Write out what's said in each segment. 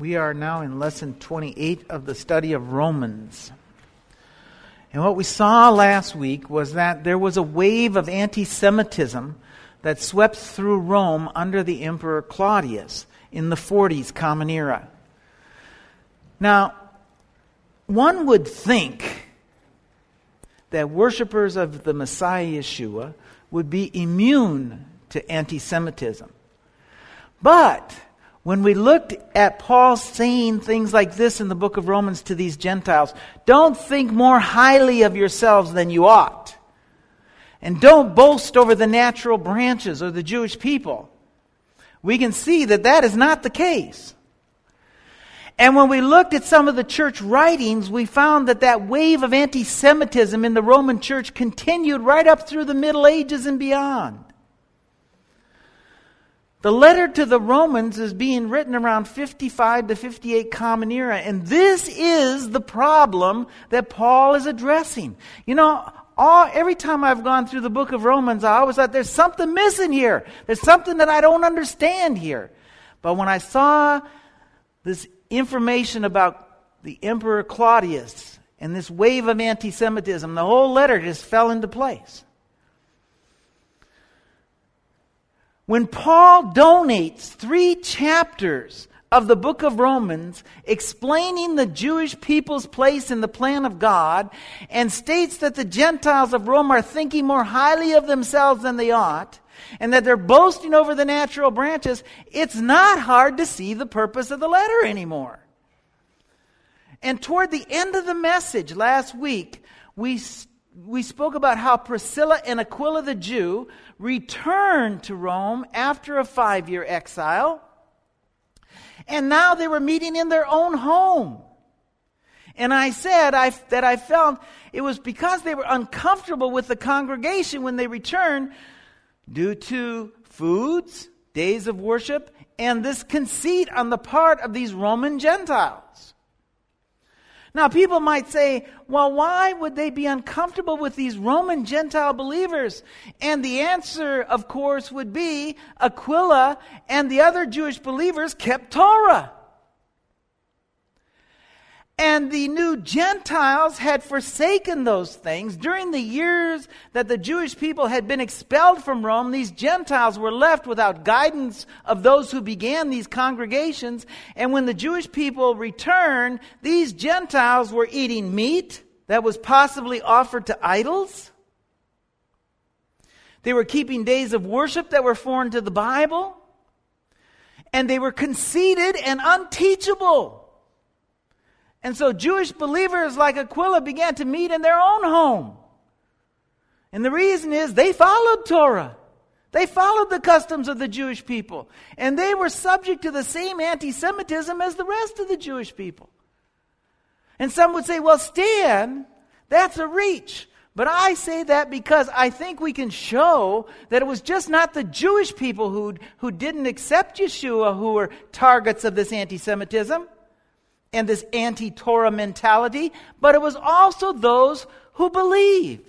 We are now in lesson 28 of the study of Romans. And what we saw last week was that there was a wave of anti Semitism that swept through Rome under the Emperor Claudius in the 40s Common Era. Now, one would think that worshippers of the Messiah Yeshua would be immune to anti Semitism. But when we looked at Paul saying things like this in the book of Romans to these Gentiles, don't think more highly of yourselves than you ought. And don't boast over the natural branches or the Jewish people. We can see that that is not the case. And when we looked at some of the church writings, we found that that wave of anti Semitism in the Roman church continued right up through the Middle Ages and beyond. The letter to the Romans is being written around 55 to 58 Common Era, and this is the problem that Paul is addressing. You know, all, every time I've gone through the book of Romans, I always thought there's something missing here. There's something that I don't understand here. But when I saw this information about the Emperor Claudius and this wave of anti Semitism, the whole letter just fell into place. When Paul donates three chapters of the book of Romans explaining the Jewish people's place in the plan of God and states that the Gentiles of Rome are thinking more highly of themselves than they ought, and that they're boasting over the natural branches, it's not hard to see the purpose of the letter anymore. And toward the end of the message last week, we, we spoke about how Priscilla and Aquila the Jew returned to Rome after a five year exile. And now they were meeting in their own home. And I said I, that I felt it was because they were uncomfortable with the congregation when they returned due to foods, days of worship, and this conceit on the part of these Roman Gentiles. Now, people might say, well, why would they be uncomfortable with these Roman Gentile believers? And the answer, of course, would be Aquila and the other Jewish believers kept Torah. And the new Gentiles had forsaken those things. During the years that the Jewish people had been expelled from Rome, these Gentiles were left without guidance of those who began these congregations. And when the Jewish people returned, these Gentiles were eating meat that was possibly offered to idols. They were keeping days of worship that were foreign to the Bible. And they were conceited and unteachable. And so Jewish believers like Aquila began to meet in their own home. And the reason is they followed Torah. They followed the customs of the Jewish people. And they were subject to the same anti Semitism as the rest of the Jewish people. And some would say, well, Stan, that's a reach. But I say that because I think we can show that it was just not the Jewish people who, who didn't accept Yeshua who were targets of this anti Semitism and this anti Torah mentality, but it was also those who believe.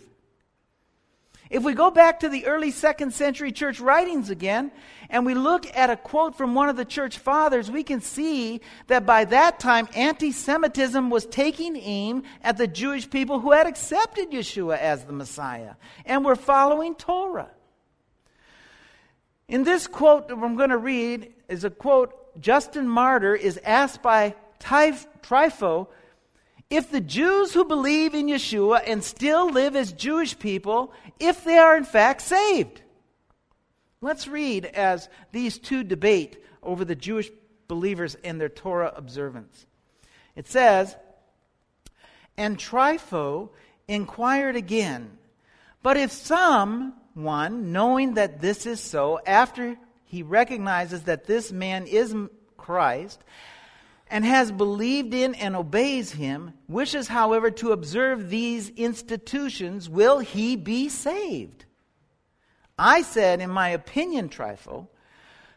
If we go back to the early second century church writings again, and we look at a quote from one of the church fathers, we can see that by that time anti Semitism was taking aim at the Jewish people who had accepted Yeshua as the Messiah and were following Torah. In this quote that I'm going to read is a quote Justin Martyr is asked by Trypho, if the Jews who believe in Yeshua and still live as Jewish people, if they are in fact saved. Let's read as these two debate over the Jewish believers and their Torah observance. It says, And Trypho inquired again, but if some one, knowing that this is so, after he recognizes that this man is Christ, and has believed in and obeys him, wishes, however, to observe these institutions, will he be saved? I said, in my opinion, Trypho,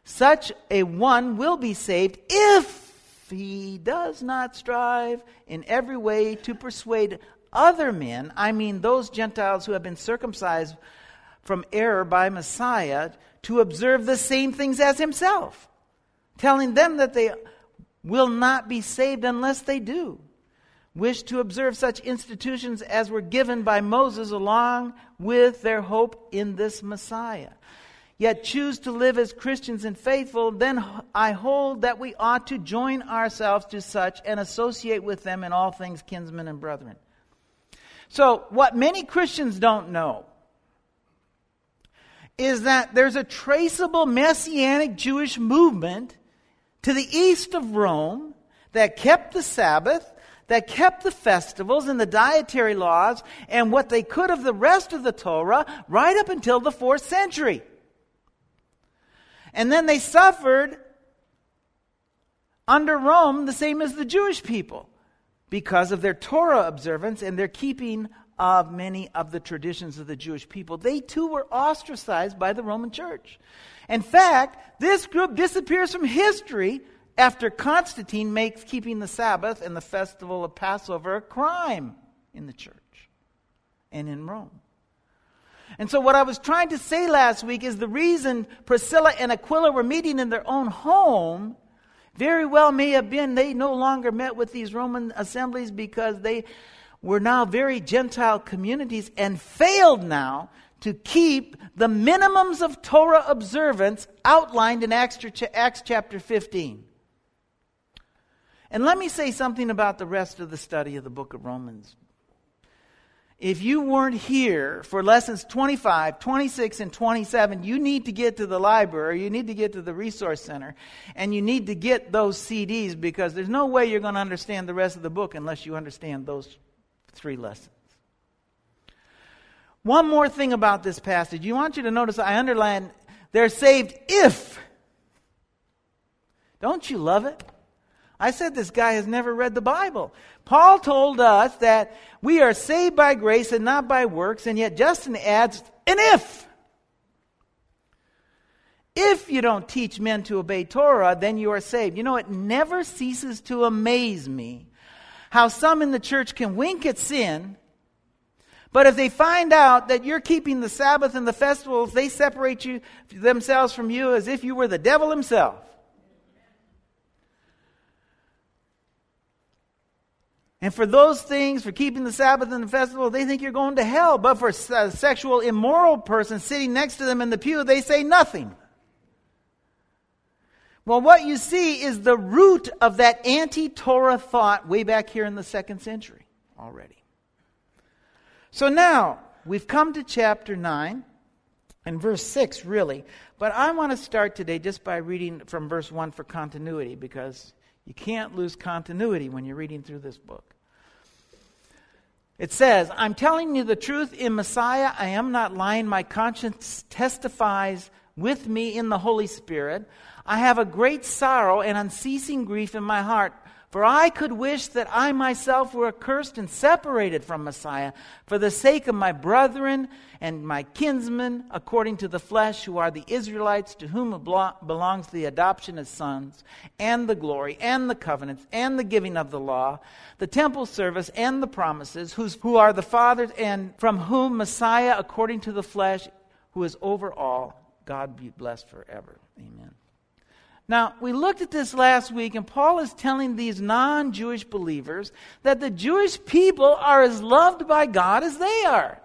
such a one will be saved if he does not strive in every way to persuade other men, I mean those Gentiles who have been circumcised from error by Messiah, to observe the same things as himself, telling them that they will not be saved unless they do. Wish to observe such institutions as were given by Moses along with their hope in this Messiah. Yet choose to live as Christians and faithful, then I hold that we ought to join ourselves to such and associate with them in all things, kinsmen and brethren. So, what many Christians don't know is that there's a traceable messianic Jewish movement to the east of Rome that kept the Sabbath, that kept the festivals and the dietary laws and what they could of the rest of the Torah right up until the fourth century. And then they suffered under Rome the same as the Jewish people because of their Torah observance and their keeping of many of the traditions of the Jewish people. They too were ostracized by the Roman church. In fact, this group disappears from history after Constantine makes keeping the Sabbath and the festival of Passover a crime in the church and in Rome. And so, what I was trying to say last week is the reason Priscilla and Aquila were meeting in their own home very well may have been they no longer met with these Roman assemblies because they were now very Gentile communities and failed now to keep the minimums of Torah observance outlined in Acts, chapter 15. And let me say something about the rest of the study of the book of Romans. If you weren't here for lessons 25, 26, and 27, you need to get to the library, you need to get to the resource center, and you need to get those CDs because there's no way you're going to understand the rest of the book unless you understand those three lessons. One more thing about this passage. You want you to notice I underline they're saved if. Don't you love it? I said this guy has never read the Bible. Paul told us that we are saved by grace and not by works, and yet Justin adds, an if. If you don't teach men to obey Torah, then you are saved. You know, it never ceases to amaze me how some in the church can wink at sin, but if they find out that you're keeping the Sabbath and the festivals, they separate you themselves from you as if you were the devil himself. And for those things, for keeping the Sabbath and the festival, they think you're going to hell. But for a sexual immoral person sitting next to them in the pew, they say nothing. Well, what you see is the root of that anti Torah thought way back here in the second century already. So now, we've come to chapter 9 and verse 6, really. But I want to start today just by reading from verse 1 for continuity because you can't lose continuity when you're reading through this book. It says, I'm telling you the truth in Messiah. I am not lying. My conscience testifies with me in the Holy Spirit. I have a great sorrow and unceasing grief in my heart. For I could wish that I myself were accursed and separated from Messiah for the sake of my brethren and my kinsmen according to the flesh, who are the Israelites, to whom belongs the adoption as sons, and the glory, and the covenants, and the giving of the law, the temple service, and the promises, who are the fathers, and from whom Messiah, according to the flesh, who is over all, God be blessed forever. Amen. Now, we looked at this last week, and Paul is telling these non Jewish believers that the Jewish people are as loved by God as they are.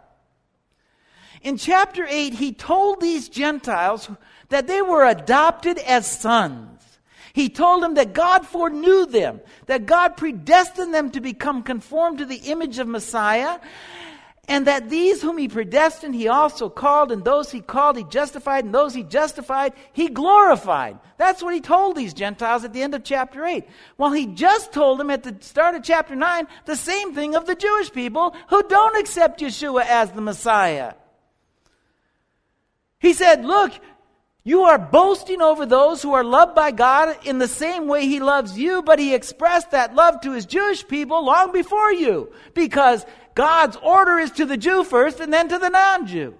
In chapter 8, he told these Gentiles that they were adopted as sons. He told them that God foreknew them, that God predestined them to become conformed to the image of Messiah, and that these whom he predestined, he also called, and those he called, he justified, and those he justified, he glorified. That's what he told these Gentiles at the end of chapter 8. Well, he just told them at the start of chapter 9 the same thing of the Jewish people who don't accept Yeshua as the Messiah. He said, Look, you are boasting over those who are loved by God in the same way He loves you, but He expressed that love to His Jewish people long before you because God's order is to the Jew first and then to the non Jew.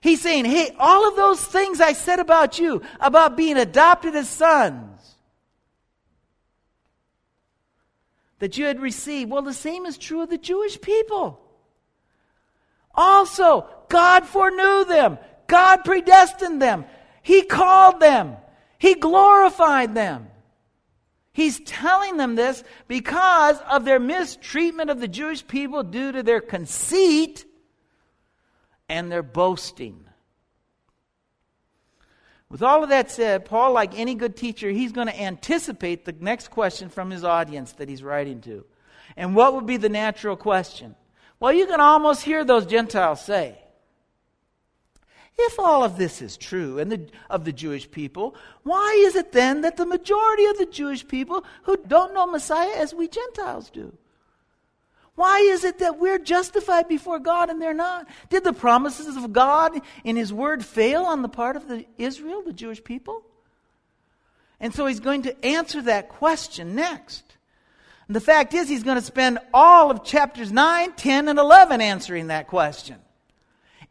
He's saying, hey, all of those things I said about you, about being adopted as sons, that you had received, well, the same is true of the Jewish people. Also, God foreknew them, God predestined them, He called them, He glorified them. He's telling them this because of their mistreatment of the Jewish people due to their conceit and their boasting. With all of that said, Paul, like any good teacher, he's going to anticipate the next question from his audience that he's writing to. And what would be the natural question? Well, you can almost hear those Gentiles say, if all of this is true and the, of the Jewish people, why is it then that the majority of the Jewish people who don't know Messiah as we Gentiles do? Why is it that we're justified before God and they're not? Did the promises of God in His Word fail on the part of the Israel, the Jewish people? And so he's going to answer that question next. And the fact is, he's going to spend all of chapters 9, 10, and 11 answering that question.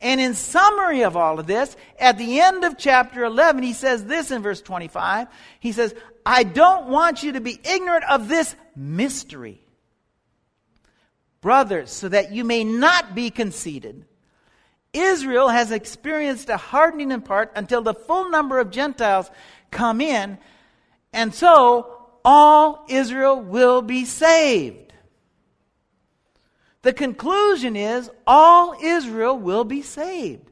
And in summary of all of this, at the end of chapter 11, he says this in verse 25. He says, I don't want you to be ignorant of this mystery brothers, so that you may not be conceited. Israel has experienced a hardening in part until the full number of Gentiles come in, and so all Israel will be saved. The conclusion is all Israel will be saved.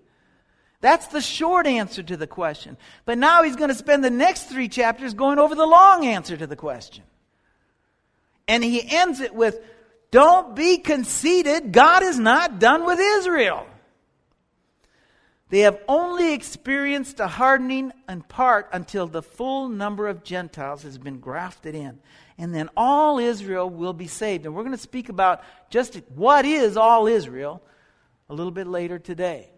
That's the short answer to the question. But now he's going to spend the next three chapters going over the long answer to the question. And he ends it with don't be conceited. God is not done with Israel. They have only experienced a hardening in part until the full number of Gentiles has been grafted in. And then all Israel will be saved. And we're going to speak about just what is all Israel a little bit later today.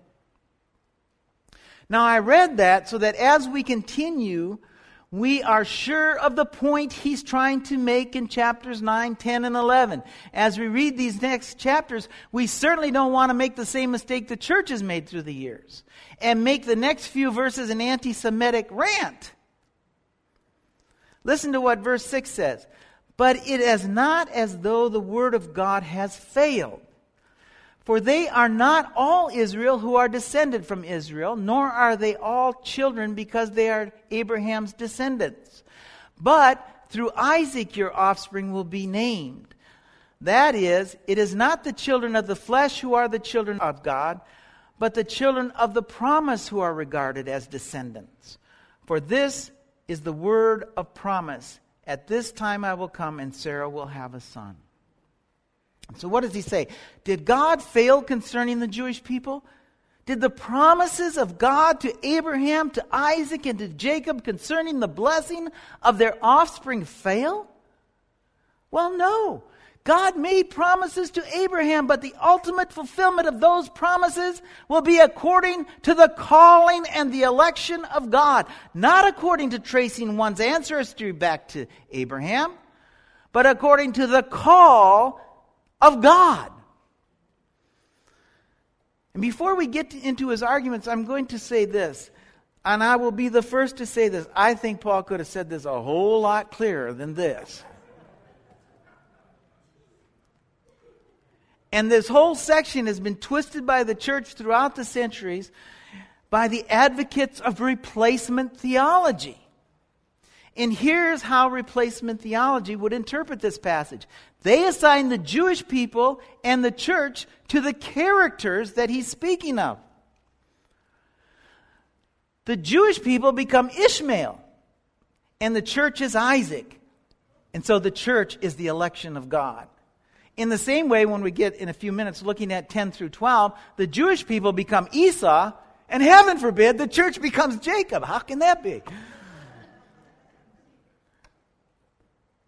Now, I read that so that as we continue we are sure of the point he's trying to make in chapters 9, 10, and 11. As we read these next chapters, we certainly don't want to make the same mistake the church has made through the years and make the next few verses an anti Semitic rant. Listen to what verse 6 says. But it is not as though the word of God has failed. For they are not all Israel who are descended from Israel, nor are they all children because they are Abraham's descendants. But through Isaac your offspring will be named. That is, it is not the children of the flesh who are the children of God, but the children of the promise who are regarded as descendants. For this is the word of promise. At this time I will come, and Sarah will have a son. So, what does he say? Did God fail concerning the Jewish people? Did the promises of God to Abraham, to Isaac, and to Jacob concerning the blessing of their offspring fail? Well, no. God made promises to Abraham, but the ultimate fulfillment of those promises will be according to the calling and the election of God, not according to tracing one's ancestry back to Abraham, but according to the call of God. And before we get into his arguments, I'm going to say this, and I will be the first to say this. I think Paul could have said this a whole lot clearer than this. And this whole section has been twisted by the church throughout the centuries by the advocates of replacement theology. And here's how replacement theology would interpret this passage. They assign the Jewish people and the church to the characters that he's speaking of. The Jewish people become Ishmael, and the church is Isaac. And so the church is the election of God. In the same way, when we get in a few minutes looking at 10 through 12, the Jewish people become Esau, and heaven forbid, the church becomes Jacob. How can that be?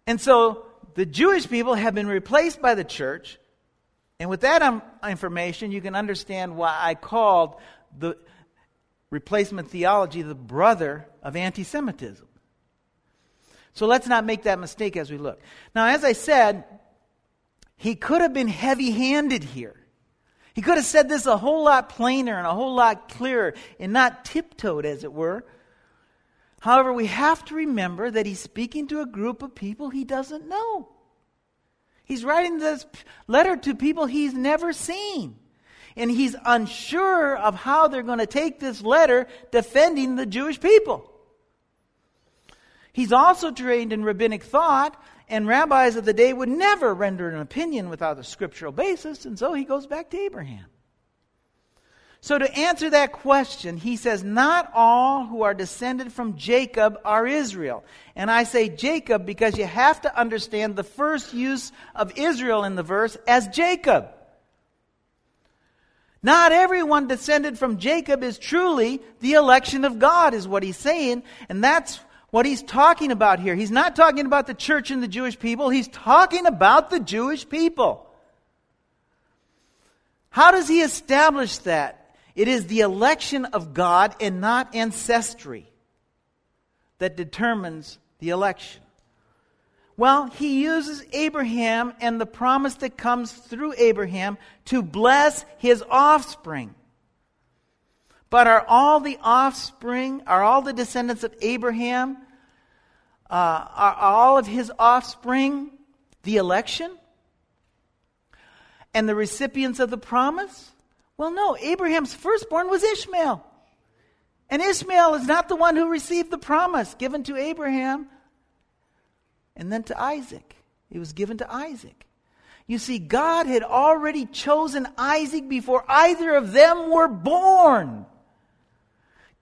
And so the Jewish people have been replaced by the church. And with that um, information, you can understand why I called the replacement theology the brother of anti Semitism. So let's not make that mistake as we look. Now, as I said, he could have been heavy handed here. He could have said this a whole lot plainer and a whole lot clearer and not tiptoed, as it were. However, we have to remember that he's speaking to a group of people he doesn't know. He's writing this letter to people he's never seen. And he's unsure of how they're going to take this letter defending the Jewish people. He's also trained in rabbinic thought, and rabbis of the day would never render an opinion without a scriptural basis, and so he goes back to Abraham. So, to answer that question, he says, Not all who are descended from Jacob are Israel. And I say Jacob because you have to understand the first use of Israel in the verse as Jacob. Not everyone descended from Jacob is truly the election of God, is what he's saying. And that's what he's talking about here. He's not talking about the church and the Jewish people, he's talking about the Jewish people. How does he establish that? It is the election of God and not ancestry that determines the election. Well, he uses Abraham and the promise that comes through Abraham to bless his offspring. But are all the offspring, are all the descendants of Abraham, uh, are all of his offspring the election? And the recipients of the promise? Well, no, Abraham's firstborn was Ishmael. And Ishmael is not the one who received the promise given to Abraham and then to Isaac. It was given to Isaac. You see, God had already chosen Isaac before either of them were born.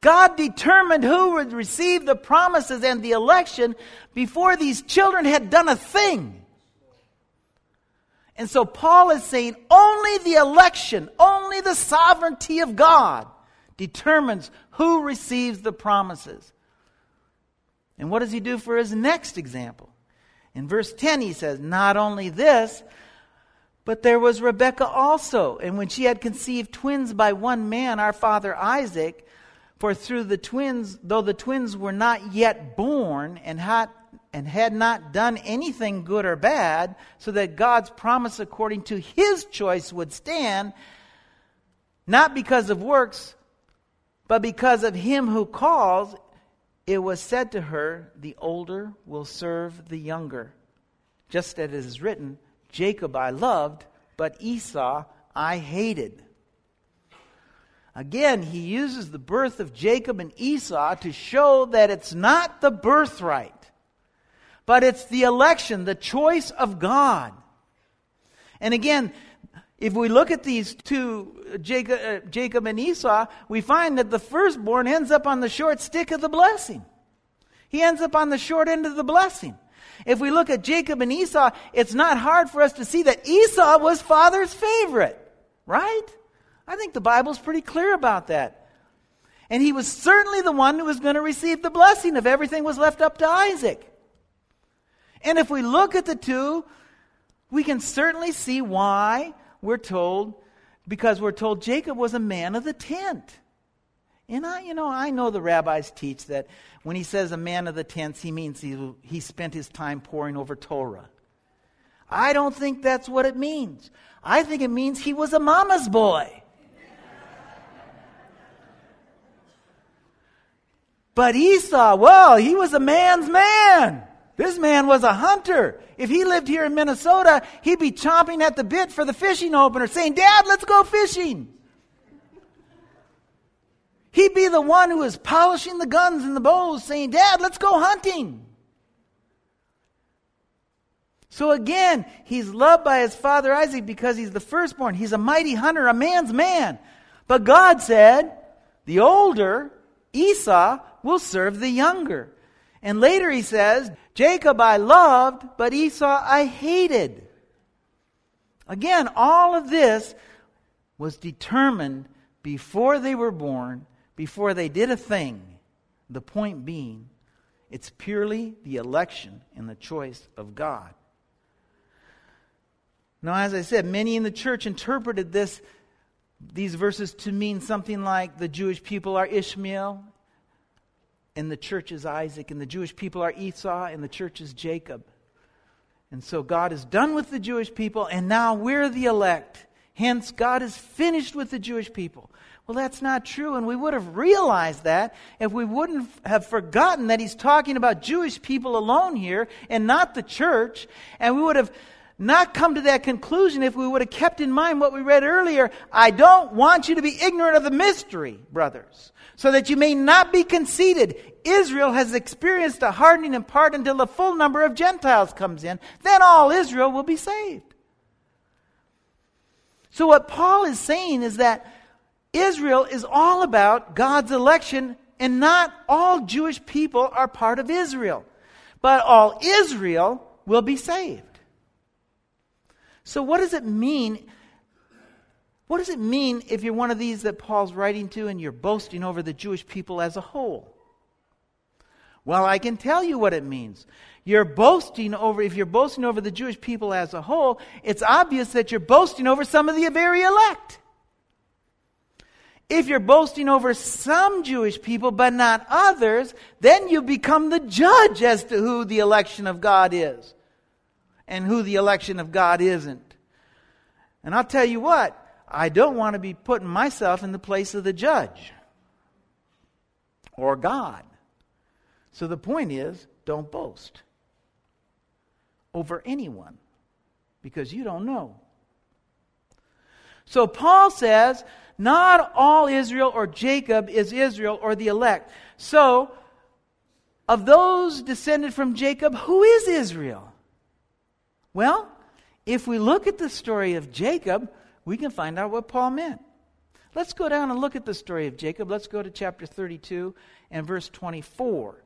God determined who would receive the promises and the election before these children had done a thing. And so Paul is saying only the election, only the sovereignty of God determines who receives the promises. And what does he do for his next example? In verse 10, he says, Not only this, but there was Rebekah also. And when she had conceived twins by one man, our father Isaac, for through the twins, though the twins were not yet born and had and had not done anything good or bad, so that God's promise according to his choice would stand, not because of works, but because of him who calls, it was said to her, The older will serve the younger. Just as it is written, Jacob I loved, but Esau I hated. Again, he uses the birth of Jacob and Esau to show that it's not the birthright but it's the election, the choice of God. And again, if we look at these two, Jacob, uh, Jacob, and Esau, we find that the firstborn ends up on the short stick of the blessing. He ends up on the short end of the blessing. If we look at Jacob and Esau, it's not hard for us to see that Esau was father's favorite, right? I think the Bible's pretty clear about that. And he was certainly the one who was going to receive the blessing if everything was left up to Isaac. And if we look at the two, we can certainly see why we're told, because we're told Jacob was a man of the tent. And I, you know, I know the rabbis teach that when he says a man of the tents, he means he, he spent his time poring over Torah. I don't think that's what it means. I think it means he was a mama's boy. but Esau, well, he was a man's man. This man was a hunter. If he lived here in Minnesota, he'd be chomping at the bit for the fishing opener, saying, Dad, let's go fishing. He'd be the one who is polishing the guns and the bows, saying, Dad, let's go hunting. So again, he's loved by his father Isaac because he's the firstborn. He's a mighty hunter, a man's man. But God said, the older, Esau, will serve the younger. And later he says, Jacob I loved, but Esau I hated. Again, all of this was determined before they were born, before they did a thing. The point being, it's purely the election and the choice of God. Now, as I said, many in the church interpreted this, these verses to mean something like the Jewish people are Ishmael and the church is Isaac, and the Jewish people are Esau, and the church is Jacob. And so God is done with the Jewish people, and now we're the elect. Hence, God is finished with the Jewish people. Well, that's not true, and we would have realized that if we wouldn't have forgotten that he's talking about Jewish people alone here and not the church, and we would have not come to that conclusion if we would have kept in mind what we read earlier. I don't want you to be ignorant of the mystery, brothers, so that you may not be conceited. Israel has experienced a hardening in part until the full number of Gentiles comes in. Then all Israel will be saved. So, what Paul is saying is that Israel is all about God's election, and not all Jewish people are part of Israel. But all Israel will be saved. So, what does it mean? What does it mean if you're one of these that Paul's writing to and you're boasting over the Jewish people as a whole? Well, I can tell you what it means. You're boasting over, if you're boasting over the Jewish people as a whole, it's obvious that you're boasting over some of the very elect. If you're boasting over some Jewish people but not others, then you become the judge as to who the election of God is and who the election of God isn't. And I'll tell you what, I don't want to be putting myself in the place of the judge or God. So the point is don't boast over anyone because you don't know. So Paul says, not all Israel or Jacob is Israel or the elect. So, of those descended from Jacob, who is Israel? Well, if we look at the story of Jacob, we can find out what Paul meant. Let's go down and look at the story of Jacob. Let's go to chapter 32 and verse 24.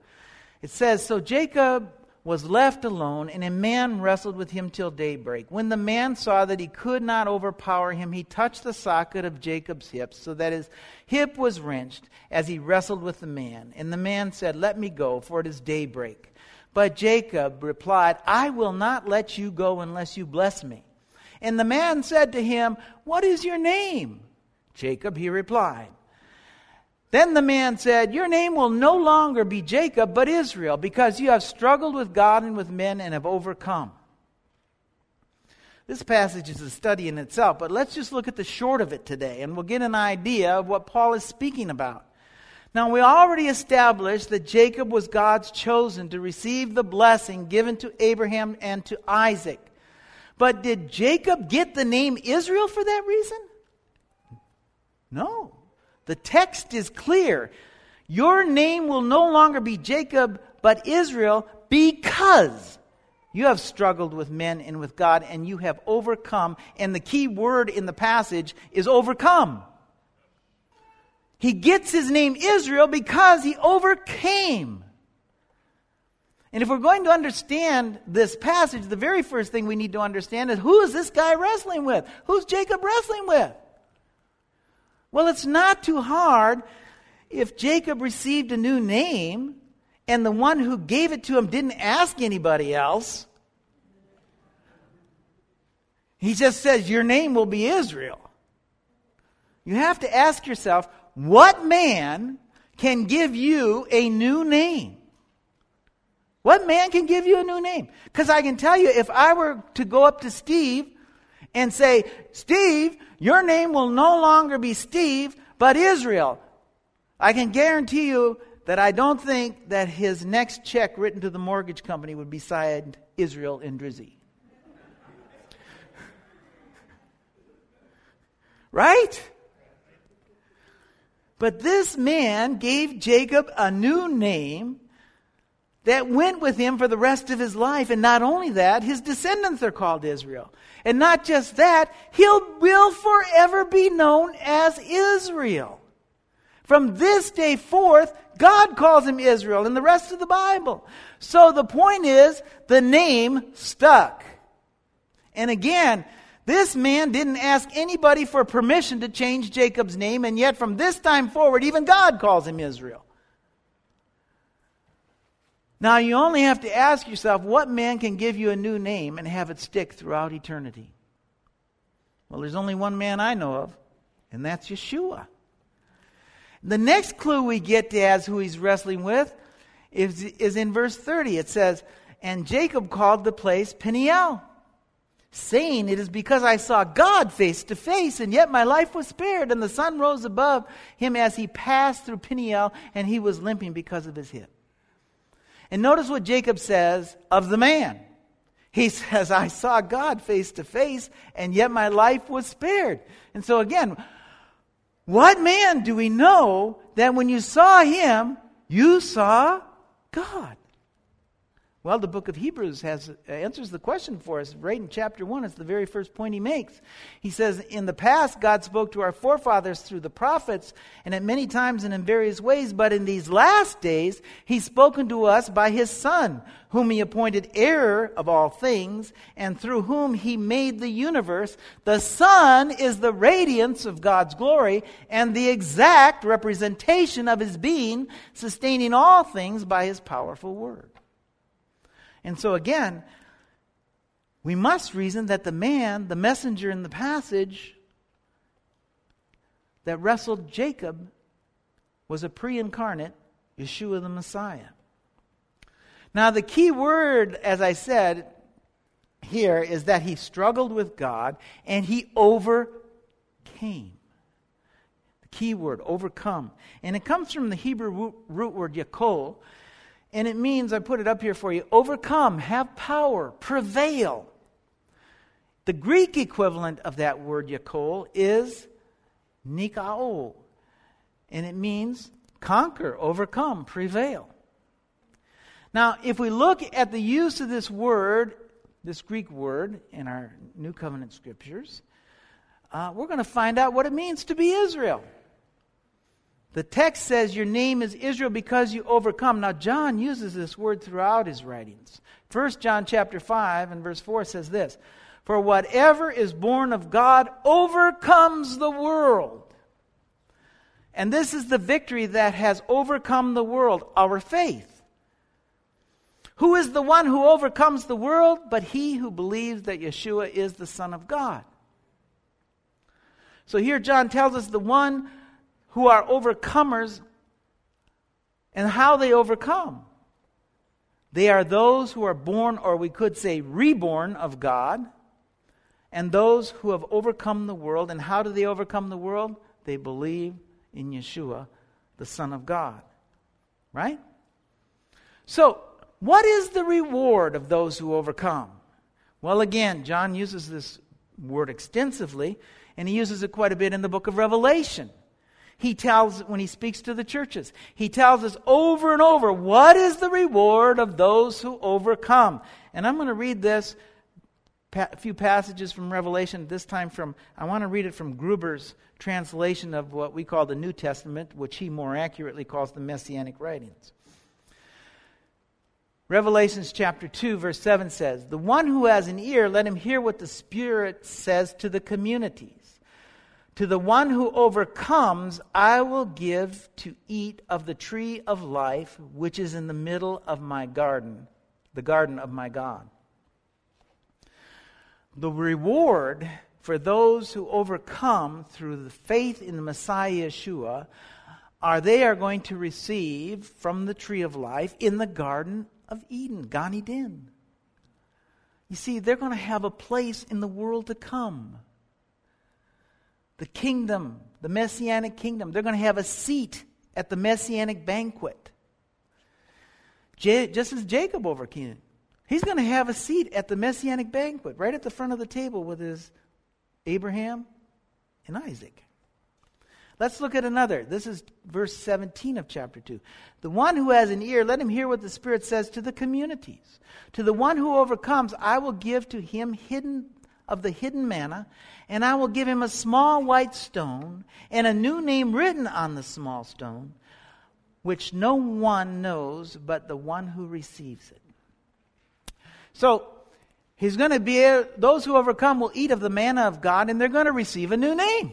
It says So Jacob was left alone, and a man wrestled with him till daybreak. When the man saw that he could not overpower him, he touched the socket of Jacob's hip, so that his hip was wrenched as he wrestled with the man. And the man said, Let me go, for it is daybreak. But Jacob replied, I will not let you go unless you bless me. And the man said to him, What is your name? Jacob, he replied. Then the man said, Your name will no longer be Jacob, but Israel, because you have struggled with God and with men and have overcome. This passage is a study in itself, but let's just look at the short of it today, and we'll get an idea of what Paul is speaking about. Now, we already established that Jacob was God's chosen to receive the blessing given to Abraham and to Isaac. But did Jacob get the name Israel for that reason? No. The text is clear. Your name will no longer be Jacob, but Israel, because you have struggled with men and with God, and you have overcome. And the key word in the passage is overcome. He gets his name Israel because he overcame. And if we're going to understand this passage, the very first thing we need to understand is who is this guy wrestling with? Who's Jacob wrestling with? Well, it's not too hard if Jacob received a new name and the one who gave it to him didn't ask anybody else. He just says, Your name will be Israel. You have to ask yourself, what man can give you a new name? What man can give you a new name? Because I can tell you, if I were to go up to Steve and say, Steve, your name will no longer be Steve, but Israel, I can guarantee you that I don't think that his next check written to the mortgage company would be signed Israel Indrizzi. right? But this man gave Jacob a new name that went with him for the rest of his life. And not only that, his descendants are called Israel. And not just that, he will forever be known as Israel. From this day forth, God calls him Israel in the rest of the Bible. So the point is, the name stuck. And again, this man didn't ask anybody for permission to change Jacob's name, and yet from this time forward, even God calls him Israel. Now, you only have to ask yourself what man can give you a new name and have it stick throughout eternity? Well, there's only one man I know of, and that's Yeshua. The next clue we get to as who he's wrestling with is, is in verse 30. It says, And Jacob called the place Peniel saying, It is because I saw God face to face, and yet my life was spared. And the sun rose above him as he passed through Peniel, and he was limping because of his hip. And notice what Jacob says of the man. He says, I saw God face to face, and yet my life was spared. And so again, what man do we know that when you saw him, you saw God? Well, the book of Hebrews has, uh, answers the question for us right in chapter 1. It's the very first point he makes. He says, In the past, God spoke to our forefathers through the prophets, and at many times and in various ways, but in these last days, he's spoken to us by his Son, whom he appointed heir of all things, and through whom he made the universe. The Son is the radiance of God's glory and the exact representation of his being, sustaining all things by his powerful word. And so again, we must reason that the man, the messenger in the passage that wrestled Jacob, was a pre incarnate Yeshua the Messiah. Now, the key word, as I said here, is that he struggled with God and he overcame. The key word, overcome. And it comes from the Hebrew root word yakol, and it means, I put it up here for you overcome, have power, prevail. The Greek equivalent of that word yakol is nikao. And it means conquer, overcome, prevail. Now, if we look at the use of this word, this Greek word, in our New Covenant scriptures, uh, we're going to find out what it means to be Israel. The text says your name is Israel because you overcome. Now John uses this word throughout his writings. First John chapter 5 and verse 4 says this, "For whatever is born of God overcomes the world." And this is the victory that has overcome the world, our faith. Who is the one who overcomes the world but he who believes that Yeshua is the Son of God? So here John tells us the one who are overcomers and how they overcome. They are those who are born, or we could say reborn, of God, and those who have overcome the world. And how do they overcome the world? They believe in Yeshua, the Son of God. Right? So, what is the reward of those who overcome? Well, again, John uses this word extensively, and he uses it quite a bit in the book of Revelation he tells, when he speaks to the churches, he tells us over and over, what is the reward of those who overcome? And I'm going to read this, a few passages from Revelation, this time from, I want to read it from Gruber's translation of what we call the New Testament, which he more accurately calls the Messianic writings. Revelations chapter 2, verse 7 says, The one who has an ear, let him hear what the Spirit says to the communities. To the one who overcomes, I will give to eat of the tree of life, which is in the middle of my garden, the garden of my God. The reward for those who overcome through the faith in the Messiah Yeshua are they are going to receive from the tree of life in the garden of Eden, Gan Eden. You see, they're going to have a place in the world to come the kingdom, the messianic kingdom. They're going to have a seat at the messianic banquet. just as Jacob overcame, he's going to have a seat at the messianic banquet, right at the front of the table with his Abraham and Isaac. Let's look at another. This is verse 17 of chapter 2. The one who has an ear, let him hear what the Spirit says to the communities. To the one who overcomes, I will give to him hidden of the hidden manna, and I will give him a small white stone, and a new name written on the small stone, which no one knows but the one who receives it. So, he's going to be, those who overcome will eat of the manna of God, and they're going to receive a new name.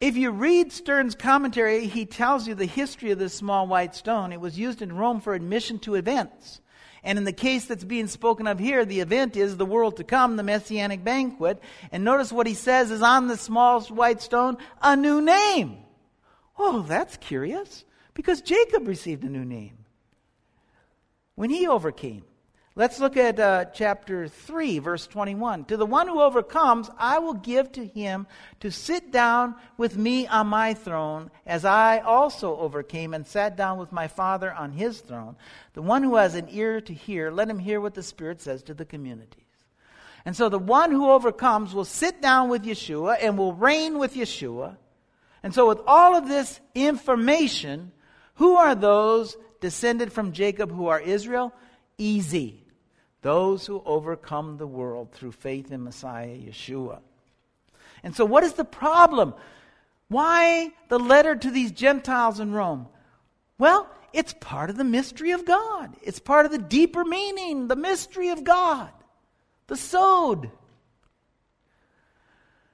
If you read Stern's commentary, he tells you the history of this small white stone. It was used in Rome for admission to events. And in the case that's being spoken of here, the event is the world to come, the messianic banquet. And notice what he says is on the small white stone, a new name. Oh, that's curious, because Jacob received a new name when he overcame. Let's look at uh, chapter 3, verse 21. To the one who overcomes, I will give to him to sit down with me on my throne, as I also overcame and sat down with my Father on his throne. The one who has an ear to hear, let him hear what the Spirit says to the communities. And so the one who overcomes will sit down with Yeshua and will reign with Yeshua. And so, with all of this information, who are those descended from Jacob who are Israel? Easy those who overcome the world through faith in Messiah Yeshua. And so, what is the problem? Why the letter to these Gentiles in Rome? Well, it's part of the mystery of God. It's part of the deeper meaning, the mystery of God, the sod.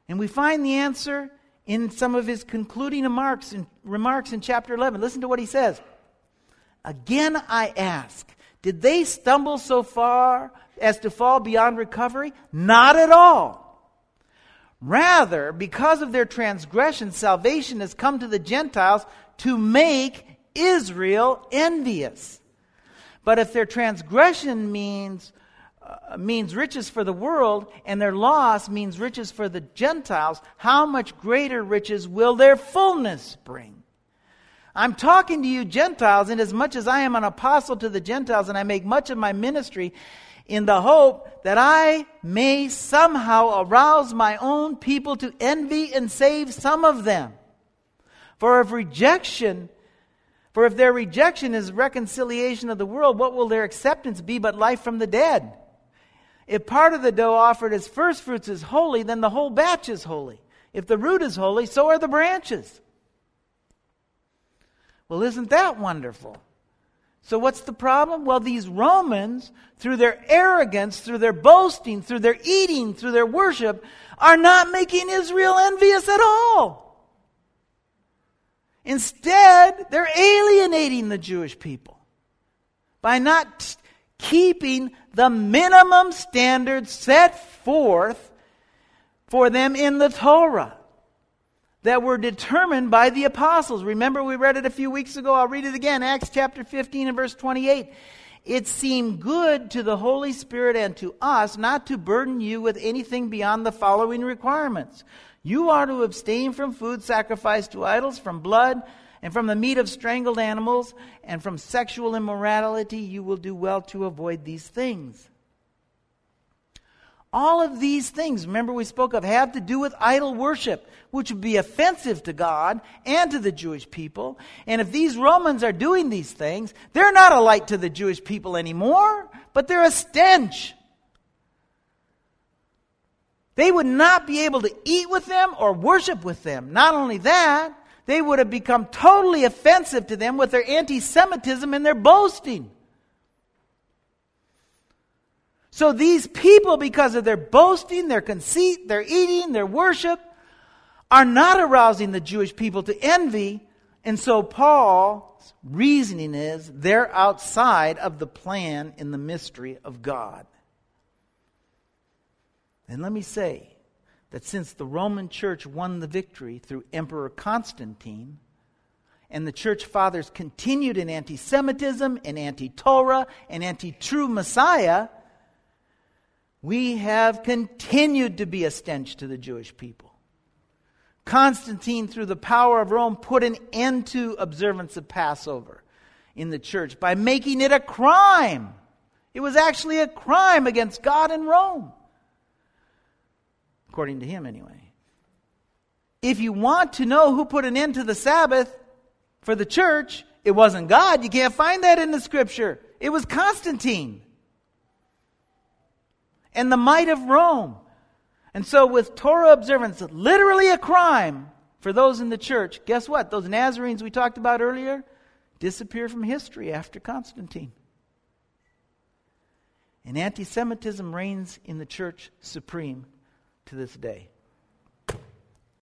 And we find the answer in some of his concluding remarks in, remarks in chapter 11. Listen to what he says. Again, I ask did they stumble so far as to fall beyond recovery? Not at all. Rather, because of their transgression, salvation has come to the Gentiles to make Israel envious. But if their transgression means uh, means riches for the world and their loss means riches for the Gentiles, how much greater riches will their fullness bring? I'm talking to you Gentiles, and as much as I am an apostle to the Gentiles, and I make much of my ministry in the hope that I may somehow arouse my own people to envy and save some of them. For if rejection, for if their rejection is reconciliation of the world, what will their acceptance be but life from the dead? If part of the dough offered as first fruits is holy, then the whole batch is holy. If the root is holy, so are the branches. Well, isn't that wonderful? So, what's the problem? Well, these Romans, through their arrogance, through their boasting, through their eating, through their worship, are not making Israel envious at all. Instead, they're alienating the Jewish people by not keeping the minimum standards set forth for them in the Torah that were determined by the apostles. Remember, we read it a few weeks ago. I'll read it again. Acts chapter 15 and verse 28. It seemed good to the Holy Spirit and to us not to burden you with anything beyond the following requirements. You are to abstain from food sacrificed to idols, from blood, and from the meat of strangled animals, and from sexual immorality. You will do well to avoid these things. All of these things, remember we spoke of, have to do with idol worship, which would be offensive to God and to the Jewish people. And if these Romans are doing these things, they're not a light to the Jewish people anymore, but they're a stench. They would not be able to eat with them or worship with them. Not only that, they would have become totally offensive to them with their anti Semitism and their boasting. So these people, because of their boasting, their conceit, their eating, their worship, are not arousing the Jewish people to envy. And so Paul's reasoning is they're outside of the plan in the mystery of God. And let me say that since the Roman church won the victory through Emperor Constantine, and the church fathers continued in anti Semitism and anti Torah and anti true Messiah, we have continued to be a stench to the Jewish people. Constantine, through the power of Rome, put an end to observance of Passover in the church by making it a crime. It was actually a crime against God and Rome. According to him, anyway. If you want to know who put an end to the Sabbath for the church, it wasn't God. You can't find that in the scripture. It was Constantine and the might of Rome. And so, with Torah observance, literally a crime for those in the church, guess what? Those Nazarenes we talked about earlier disappear from history after Constantine. And anti Semitism reigns in the church supreme to this day.